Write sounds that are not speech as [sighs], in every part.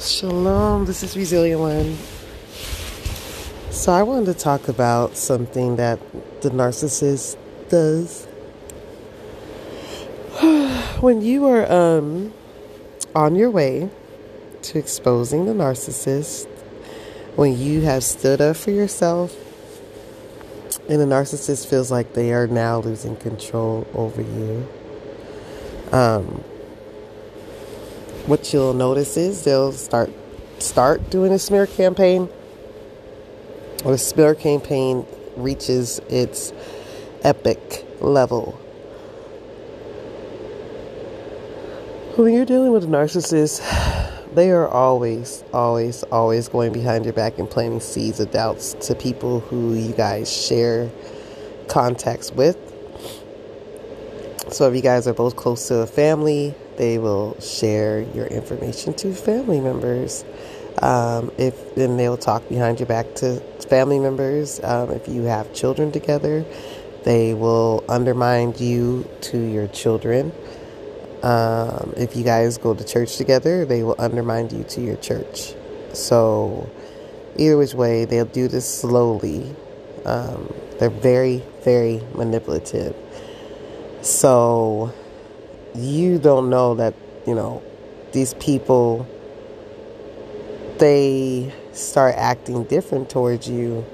Shalom, this is Resilient One. So, I wanted to talk about something that the narcissist does. [sighs] when you are um, on your way to exposing the narcissist, when you have stood up for yourself, and the narcissist feels like they are now losing control over you, um, what you'll notice is they'll start start doing a smear campaign. Or the smear campaign reaches its epic level. When you're dealing with a narcissist, they are always, always, always going behind your back and planting seeds of doubts to people who you guys share contacts with. So if you guys are both close to a family, they will share your information to family members. Um, if then they'll talk behind your back to family members. Um, if you have children together, they will undermine you to your children. Um, if you guys go to church together, they will undermine you to your church. So, either which way, they'll do this slowly. Um, they're very, very manipulative. So, you don't know that, you know, these people, they start acting different towards you.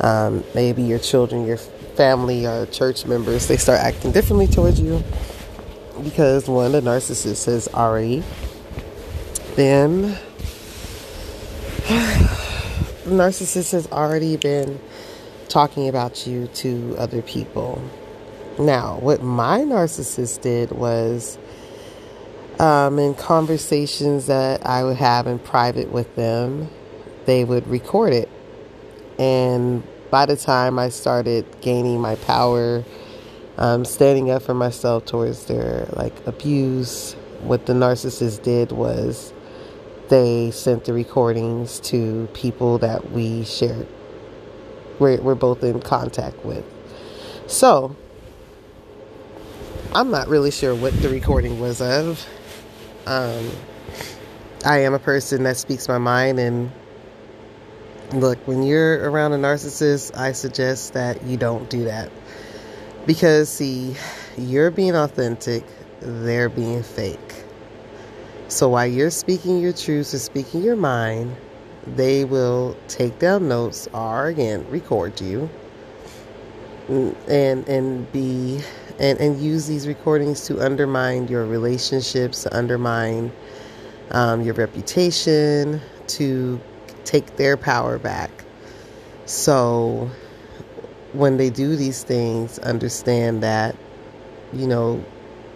Um, maybe your children, your family, or church members, they start acting differently towards you because one, the narcissist has already been, [sighs] the narcissist has already been talking about you to other people. Now, what my narcissist did was um, in conversations that I would have in private with them, they would record it. And by the time I started gaining my power, um, standing up for myself towards their like abuse, what the narcissist did was they sent the recordings to people that we shared, we're, we're both in contact with. So, I'm not really sure what the recording was of. Um, I am a person that speaks my mind, and look, when you're around a narcissist, I suggest that you don't do that. Because, see, you're being authentic, they're being fake. So while you're speaking your truth and speaking your mind, they will take down notes or, again, record you and and be and, and use these recordings to undermine your relationships, to undermine um, your reputation, to take their power back. So when they do these things, understand that, you know,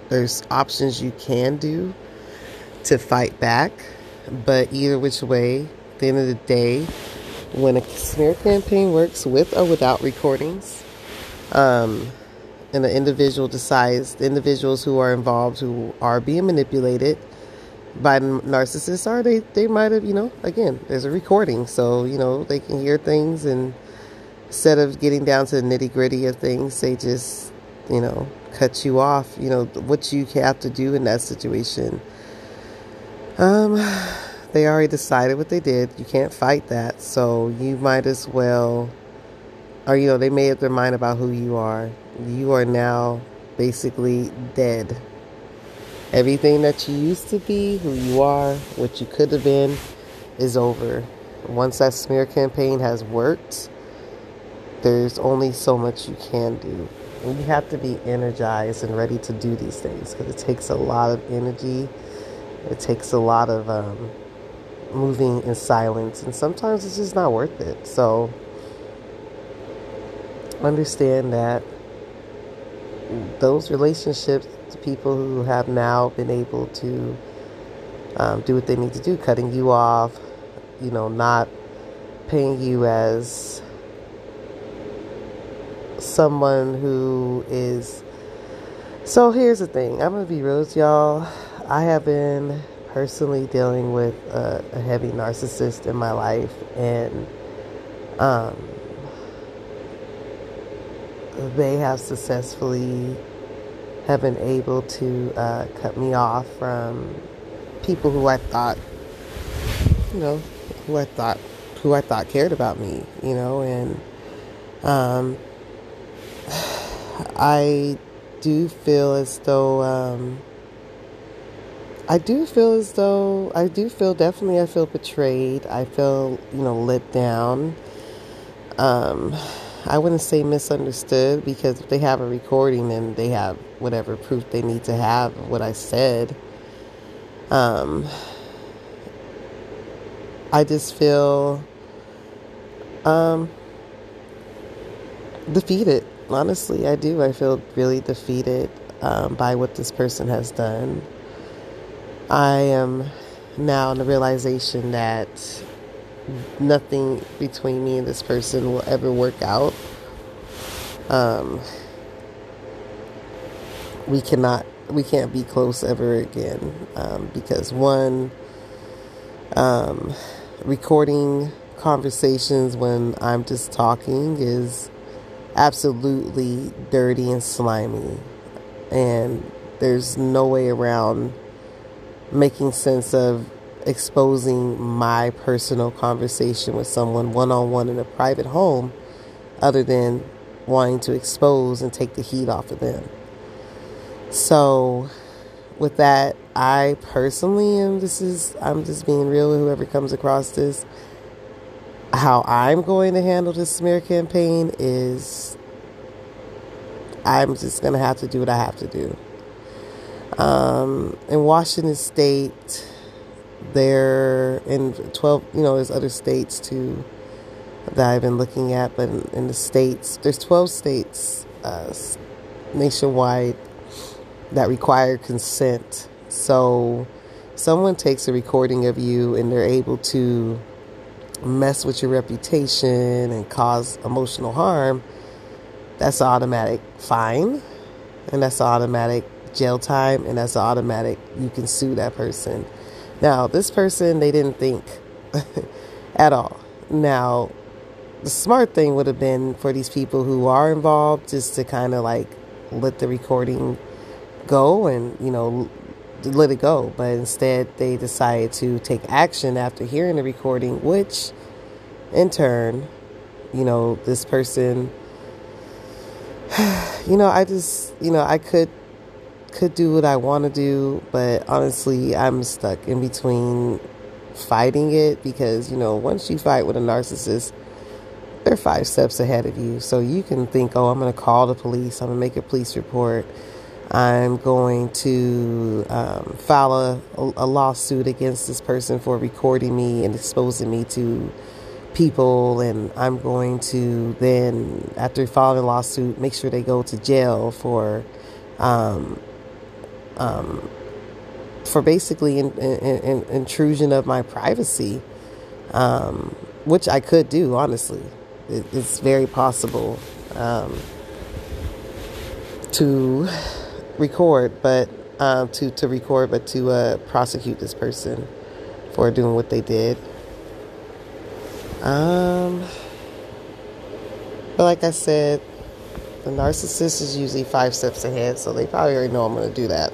there's options you can do to fight back, but either which way, at the end of the day, when a smear campaign works with or without recordings, um, and the individual decides, the individuals who are involved who are being manipulated by narcissists are they they might have you know again there's a recording so you know they can hear things and instead of getting down to the nitty gritty of things they just you know cut you off you know what you have to do in that situation. Um [sighs] they already decided what they did you can't fight that so you might as well or you know they made up their mind about who you are you are now basically dead. Everything that you used to be who you are what you could have been is over. Once that smear campaign has worked there's only so much you can do. And you have to be energized and ready to do these things because it takes a lot of energy. It takes a lot of um, moving in silence and sometimes it's just not worth it. So understand that those relationships to people who have now been able to um, do what they need to do, cutting you off, you know, not paying you as someone who is. So here's the thing I'm going to be real with y'all. I have been personally dealing with a, a heavy narcissist in my life, and um, they have successfully have been able to uh, cut me off from people who I thought you know, who I thought who I thought cared about me, you know, and um, [sighs] I do feel as though um, I do feel as though I do feel definitely I feel betrayed. I feel you know let down. Um, I wouldn't say misunderstood because if they have a recording and they have whatever proof they need to have of what I said. Um, I just feel um, defeated. Honestly, I do. I feel really defeated um, by what this person has done. I am now in the realization that nothing between me and this person will ever work out. Um, we cannot, we can't be close ever again um, because one, um, recording conversations when I'm just talking is absolutely dirty and slimy. And there's no way around making sense of exposing my personal conversation with someone one on one in a private home other than wanting to expose and take the heat off of them. So, with that, I personally am this is I'm just being real with whoever comes across this how I'm going to handle this smear campaign is I'm just going to have to do what I have to do. Um, in Washington State, there in 12, you know, there's other states too that I've been looking at, but in, in the states, there's 12 states uh, nationwide that require consent. So, someone takes a recording of you and they're able to mess with your reputation and cause emotional harm, that's automatic fine. And that's automatic jail time. And that's automatic you can sue that person. Now, this person, they didn't think [laughs] at all. Now, the smart thing would have been for these people who are involved just to kind of like let the recording go and, you know, let it go. But instead, they decided to take action after hearing the recording, which in turn, you know, this person, [sighs] you know, I just, you know, I could could do what I want to do, but honestly, I'm stuck in between fighting it because, you know, once you fight with a narcissist, they're five steps ahead of you. So you can think, oh, I'm going to call the police, I'm going to make a police report. I'm going to um, file a, a, lawsuit against this person for recording me and exposing me to people, and I'm going to then, after filing a lawsuit, make sure they go to jail for, um, um, for basically in, in, in intrusion of my privacy, um, which I could do honestly. It, it's very possible um, to record, but uh, to to record, but to uh, prosecute this person for doing what they did. Um, but like I said, the narcissist is usually five steps ahead, so they probably already know I'm going to do that,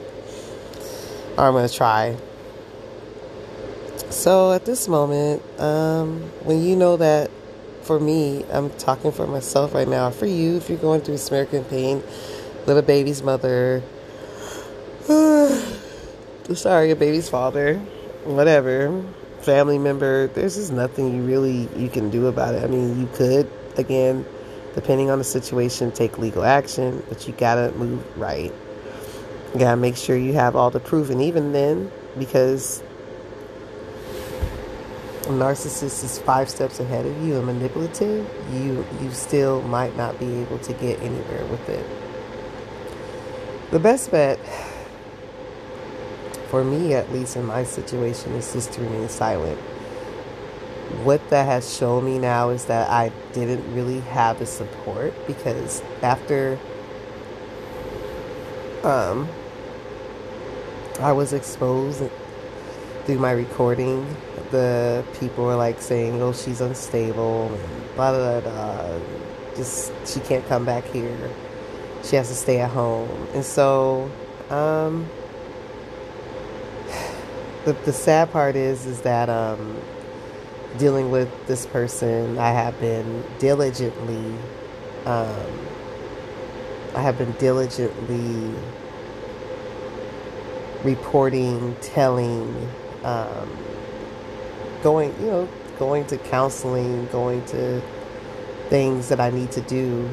or I'm going to try. So at this moment, um, when you know that for me, I'm talking for myself right now. For you, if you're going through smear campaign, little baby's mother, [sighs] sorry, a baby's father, whatever, family member, there's just nothing you really you can do about it. I mean, you could again, depending on the situation, take legal action, but you gotta move right. You gotta make sure you have all the proof, and even then, because a narcissist is five steps ahead of you and manipulative, you you still might not be able to get anywhere with it. The best bet for me, at least in my situation, is just to remain silent. What that has shown me now is that I didn't really have the support because after um, I was exposed through my recording, the people were like saying, "Oh, she's unstable," blah blah blah. Just she can't come back here. She has to stay at home, and so. Um, [sighs] the, the sad part is is that um, dealing with this person, I have been diligently, um, I have been diligently reporting, telling, um, going, you know, going to counseling, going to things that I need to do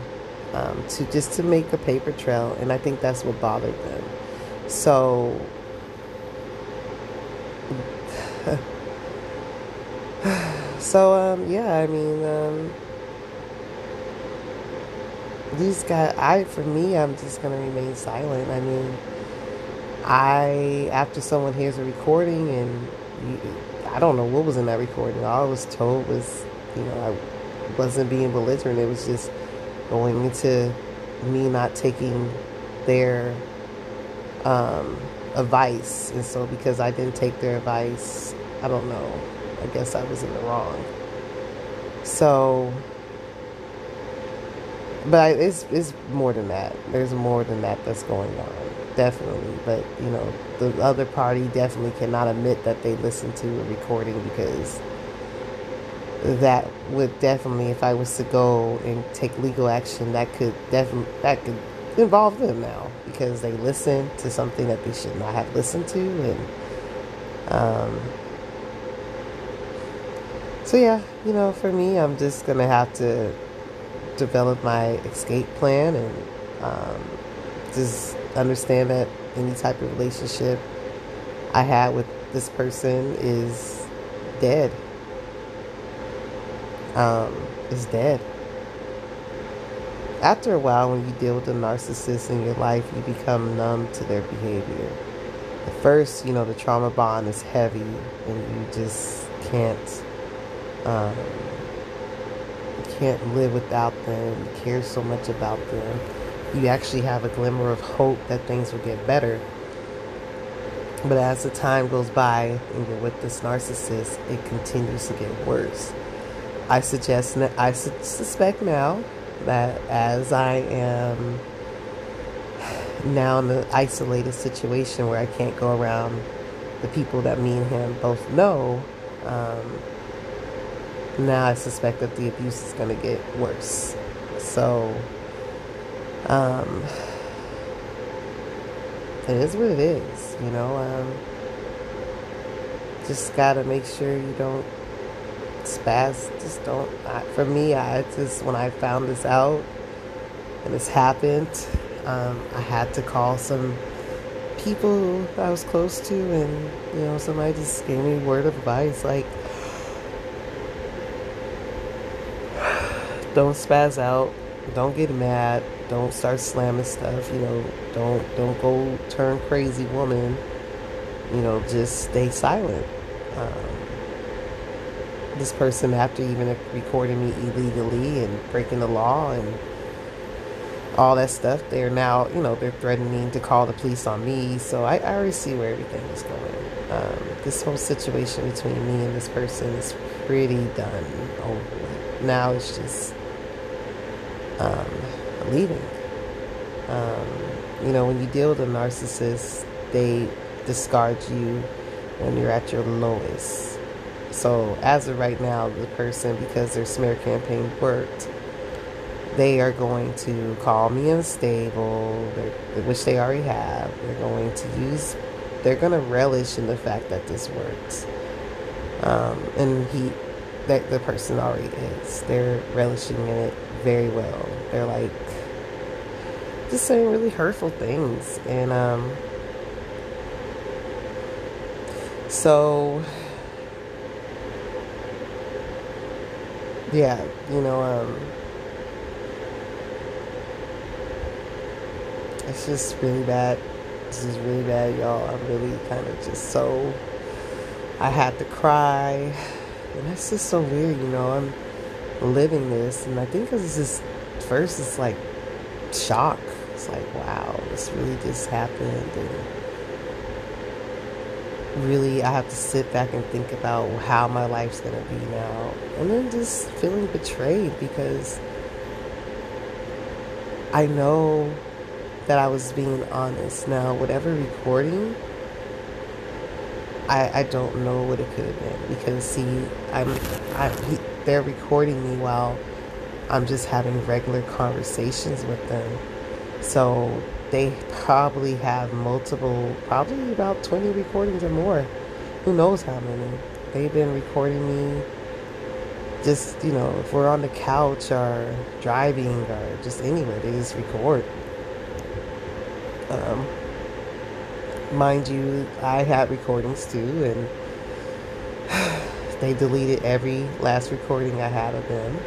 um, to just to make a paper trail, and I think that's what bothered them. So. [sighs] so um, yeah, I mean, um, these guys. I for me, I'm just gonna remain silent. I mean, I after someone hears a recording and I don't know what was in that recording. All I was told was, you know, I wasn't being belligerent. It was just going into me not taking their um, advice. And so because I didn't take their advice, I don't know. I guess I was in the wrong. So, but it's, it's more than that. There's more than that that's going on. Definitely. But, you know, the other party definitely cannot admit that they listened to a recording because that would definitely, if I was to go and take legal action, that could definitely that could involve them now because they listened to something that they should not have listened to, and um, so yeah, you know, for me, I'm just gonna have to develop my escape plan and um, just understand that any type of relationship I had with this person is dead um, is dead. After a while, when you deal with a narcissist in your life, you become numb to their behavior. At first, you know, the trauma bond is heavy and you just can't, um, can't live without them. Care so much about them. You actually have a glimmer of hope that things will get better. But as the time goes by and you're with this narcissist, it continues to get worse. I suggest, I suspect now that as I am now in an isolated situation where I can't go around the people that me and him both know, um, now I suspect that the abuse is going to get worse. So, um, it is what it is, you know. Um, just got to make sure you don't spaz just don't I, for me i just when i found this out and this happened um, i had to call some people i was close to and you know somebody just gave me word of advice like don't spaz out don't get mad don't start slamming stuff you know don't don't go turn crazy woman you know just stay silent um, this person after even recording me illegally and breaking the law and all that stuff. They're now, you know, they're threatening to call the police on me. So I, I already see where everything is going. Um, this whole situation between me and this person is pretty done over. Now it's just um, leaving. Um, you know, when you deal with a narcissist, they discard you when you're at your lowest so as of right now, the person, because their smear campaign worked, they are going to call me unstable, which they already have. They're going to use, they're going to relish in the fact that this works. Um, and he, that the person already is. They're relishing in it very well. They're like just saying really hurtful things, and um, so yeah, you know, um, it's just really bad. This is really bad, y'all. I'm really kind of just so. I had to cry, and that's just so weird, you know. I'm living this, and I think it's just first, it's like shock. It's like, wow, this really just happened, and really I have to sit back and think about how my life's going to be now. And then just feeling betrayed because I know that I was being honest. Now, whatever recording I, I don't know what it could have been because see, I'm, I, he, they're recording me while I'm just having regular conversations with them. So they probably have multiple, probably about 20 recordings or more. Who knows how many? They've been recording me just, you know, if we're on the couch or driving or just anywhere, they just record. Um, mind you, I had recordings too, and they deleted every last recording I had of them,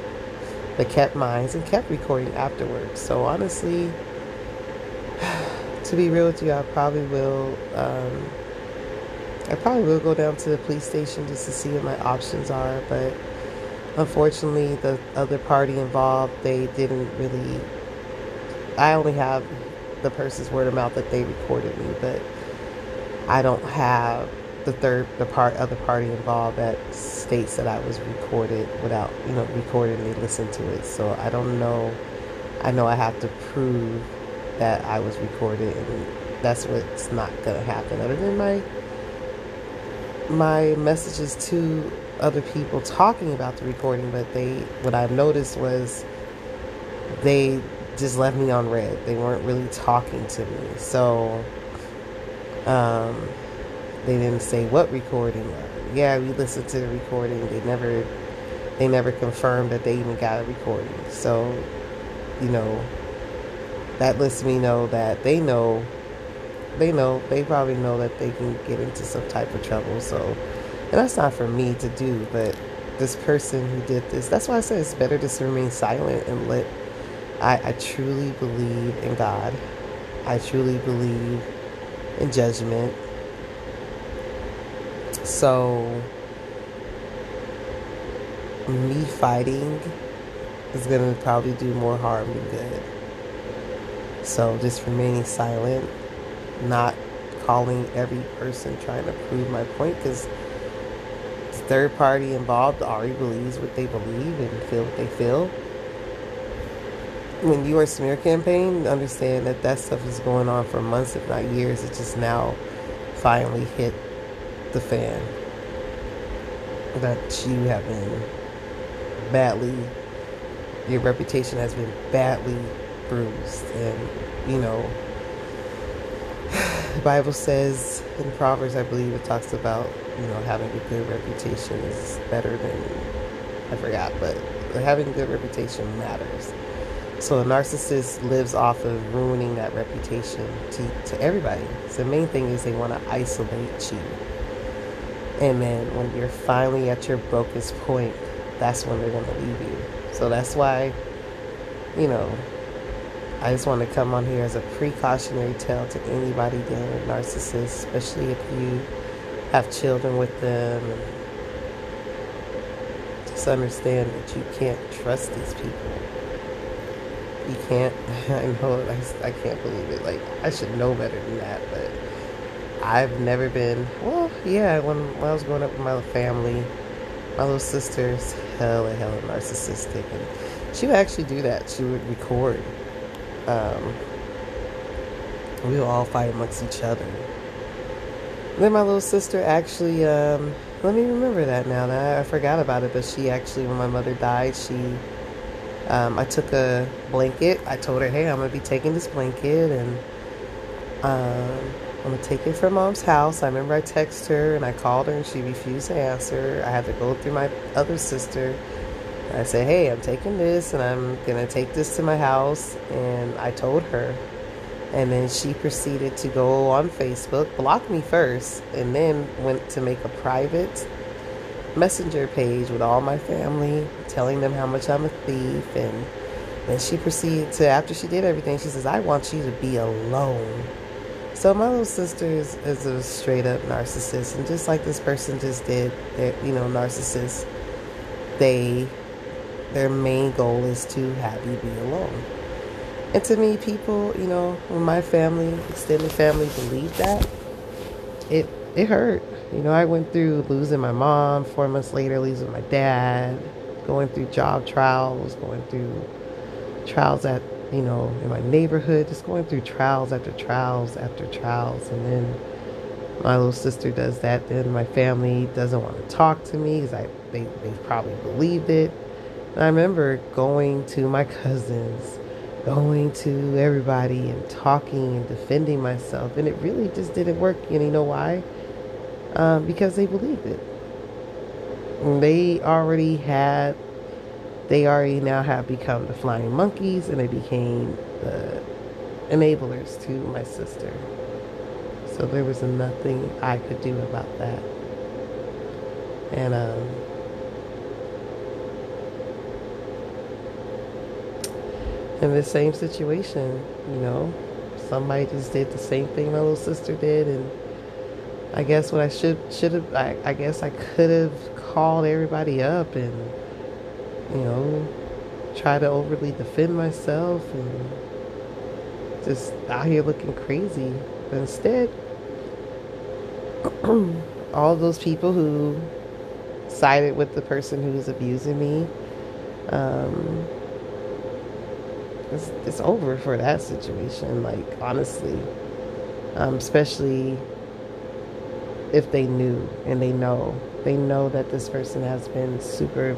but kept mine and kept recording afterwards. So honestly, [sighs] to be real with you, I probably will. Um, I probably will go down to the police station just to see what my options are, but unfortunately, the other party involved, they didn't really. I only have the person's word of mouth that they recorded me, but I don't have the third, the part, other party involved that states that I was recorded without, you know, recorded and they listened to it. So I don't know. I know I have to prove that I was recorded, and that's what's not gonna happen. Other than my my messages to other people talking about the recording, but they what I've noticed was they just left me on read. They weren't really talking to me. So um, they didn't say what recording. Yeah, we listened to the recording. They never, they never confirmed that they even got a recording. So, you know, that lets me know that they know, they know, they probably know that they can get into some type of trouble. So, and that's not for me to do, but this person who did this, that's why I say it's better to remain silent and let. I, I truly believe in God. I truly believe in judgment. So, me fighting is going to probably do more harm than good. So, just remaining silent, not calling every person trying to prove my point because the third party involved already believes what they believe and feel what they feel when you are smear campaign, understand that that stuff is going on for months, if not years. It just now finally hit the fan. That you have been badly, your reputation has been badly bruised. And, you know, the [sighs] Bible says in Proverbs, I believe it talks about, you know, having a good reputation is better than, I forgot, but having a good reputation matters. So a narcissist lives off of ruining that reputation to, to everybody. So the main thing is they want to isolate you. And then when you're finally at your brokest point, that's when they're going to leave you. So that's why, you know, I just want to come on here as a precautionary tale to anybody dealing with narcissists, especially if you have children with them. Just understand that you can't trust these people you can't. [laughs] I know. I, I can't believe it. Like I should know better than that, but I've never been. Well, yeah. When, when I was growing up with my family, my little sister's hella hella narcissistic, and she would actually do that. She would record. Um, we would all fight amongst each other. And then my little sister actually. Um, let me remember that now. That I forgot about it, but she actually, when my mother died, she um, I took a blanket. I told her, hey, I'm going to be taking this blanket and um, I'm to take it from mom's house. I remember I texted her and I called her and she refused to answer. I had to go through my other sister. I said, hey, I'm taking this and I'm to take this to my house. And I told her. And then she proceeded to go on Facebook, block me first, and then went to make a private messenger page with all my family, telling them how much I'm a thief. And then she proceeded to, after she did everything, she says, I want you to be alone. So my little sister is, is a straight up narcissist. And just like this person just did, you know, narcissists, they, their main goal is to have you be alone. And to me, people, you know, when my family, extended family, believed that, it it hurt. You know, I went through losing my mom, four months later, losing my dad, going through job trials, going through trials at, you know, in my neighborhood, just going through trials after trials after trials. And then my little sister does that, then my family doesn't want to talk to me because I they, they probably believed it. And I remember going to my cousins, going to everybody and talking and defending myself, and it really just didn't work. And you know why? Um, because they believed it. And they already had, they already now have become the flying monkeys, and they became the enablers to my sister. So there was nothing I could do about that. And um, in the same situation, you know, somebody just did the same thing my little sister did, and I guess what I should should have, I, I guess I could have called everybody up and you know try to overly defend myself and just out here looking crazy. But instead, [clears throat] all those people who sided with the person who was abusing me, um, it's, it's over for that situation. Like honestly, um, especially if they knew and they know they know that this person has been super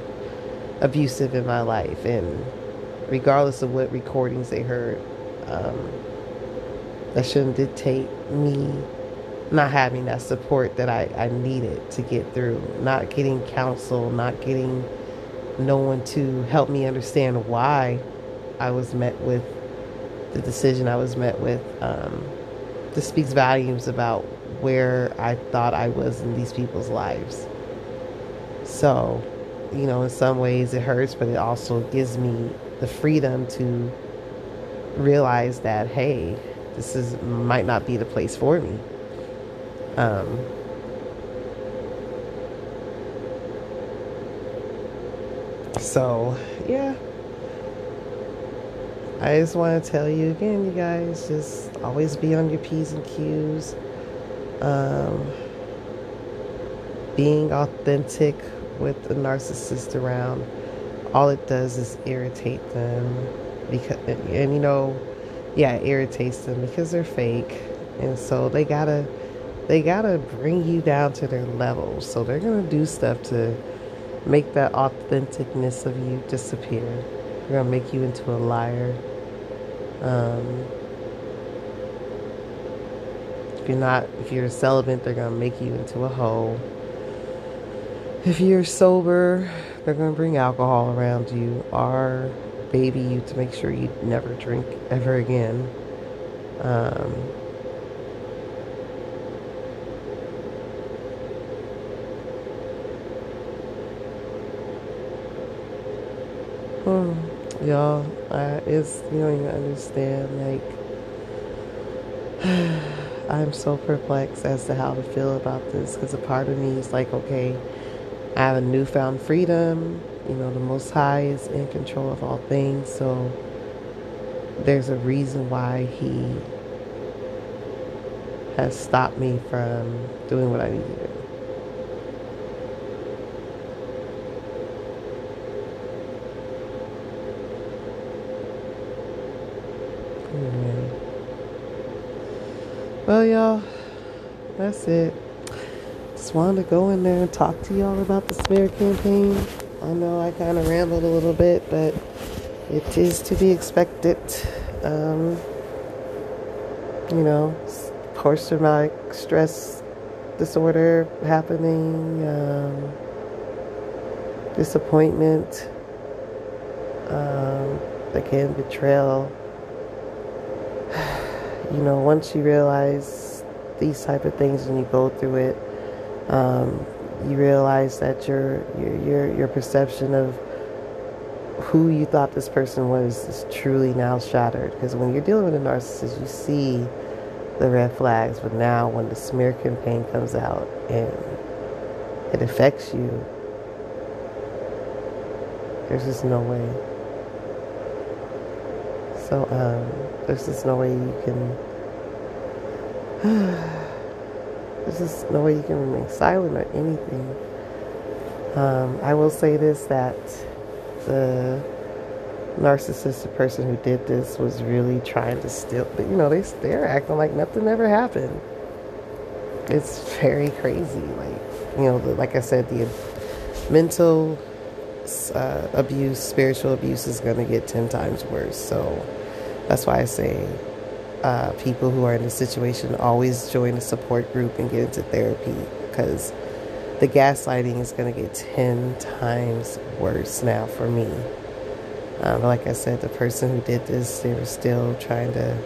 abusive in my life and regardless of what recordings they heard um, that shouldn't dictate me not having that support that I, I needed to get through, not getting counsel, not getting no one to help me understand why I was met with the decision I was met with. Um, this speaks volumes about where I thought I was in these people's lives. So, you know, in some ways it hurts, but it also gives me the freedom to realize that, hey, this is might not be the place for me. Um, so, yeah. I just want to tell you again, you guys, just always be on your P's and Q's. Um, being authentic with a narcissist around, all it does is irritate them. Because, and you know, yeah, it irritates them because they're fake, and so they gotta they gotta bring you down to their level. So they're gonna do stuff to make that authenticness of you disappear. They're gonna make you into a liar. Um, if you're not, if you're a celibate, they're gonna make you into a hoe. If you're sober, they're gonna bring alcohol around you or baby you to make sure you never drink ever again. Um, hmm, y'all, I it's you don't even understand. Like, [sighs] I'm so perplexed as to how to feel about this because a part of me is like, okay, I have a newfound freedom you know, the Most High is in control of all things, so there's a reason why He has stopped me from doing what I need to do. Well, y'all, that's it. Just wanted to go in there and talk to y'all about the smear campaign. I know I kind of rambled a little bit, but it is to be expected. Um, you know, post traumatic stress disorder happening, um, disappointment, um, again, betrayal. [sighs] You know, once you realize these type of things and you go through it, um, you realize that your your your perception of who you thought this person was is truly now shattered. Because when you're dealing with a narcissist, you see the red flags, but now when the smear campaign comes out and it affects you, there's just no way. So um, there's just no way you can. [sighs] [sighs] There's just no way you can remain silent or anything. Um, I will say this that the narcissistic person who did this was really trying to steal, but you know, they, they're acting like nothing ever happened. it's very crazy. Like, you know, like I said, the mental uh, abuse, spiritual abuse is going to get 10 times worse. So that's why I say uh, people who are in this situation always join a support group and get into therapy because the gaslighting is going to get 10 times worse now for me. Um, like I said, the person who did this, they were still trying to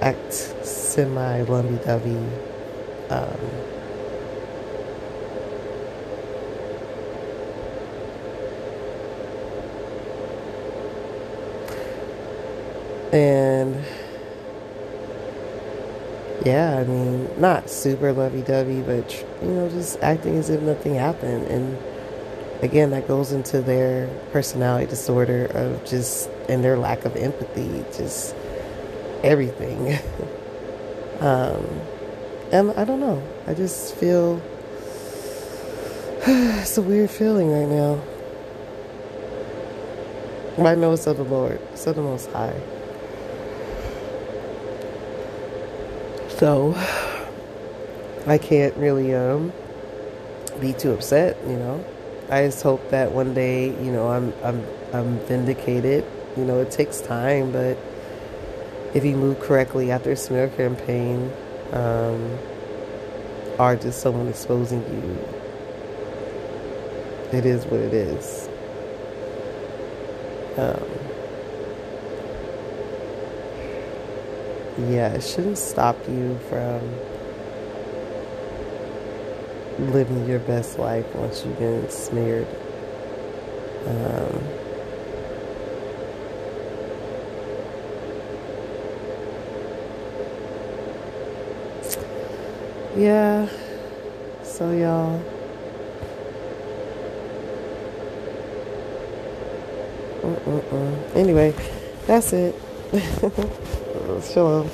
act semi lovey dovey. Um, and yeah, I mean, not super lovey dovey, but you know, just acting as if nothing happened. And again, that goes into their personality disorder of just and their lack of empathy, just everything. [laughs] um, and I don't know. I just feel [sighs] it's a weird feeling right now. I know it's of the Lord, it's of the Most High. So I can't really um, be too upset, you know. I just hope that one day, you know, I'm I'm I'm vindicated. You know, it takes time, but if you move correctly after a smear campaign, um, or just someone exposing you, it is what it is. Um, yeah, it shouldn't stop you from living your best life once you've been smeared. Um, yeah, so y'all. Mm-mm-mm. Anyway, that's it. [laughs] Shalom.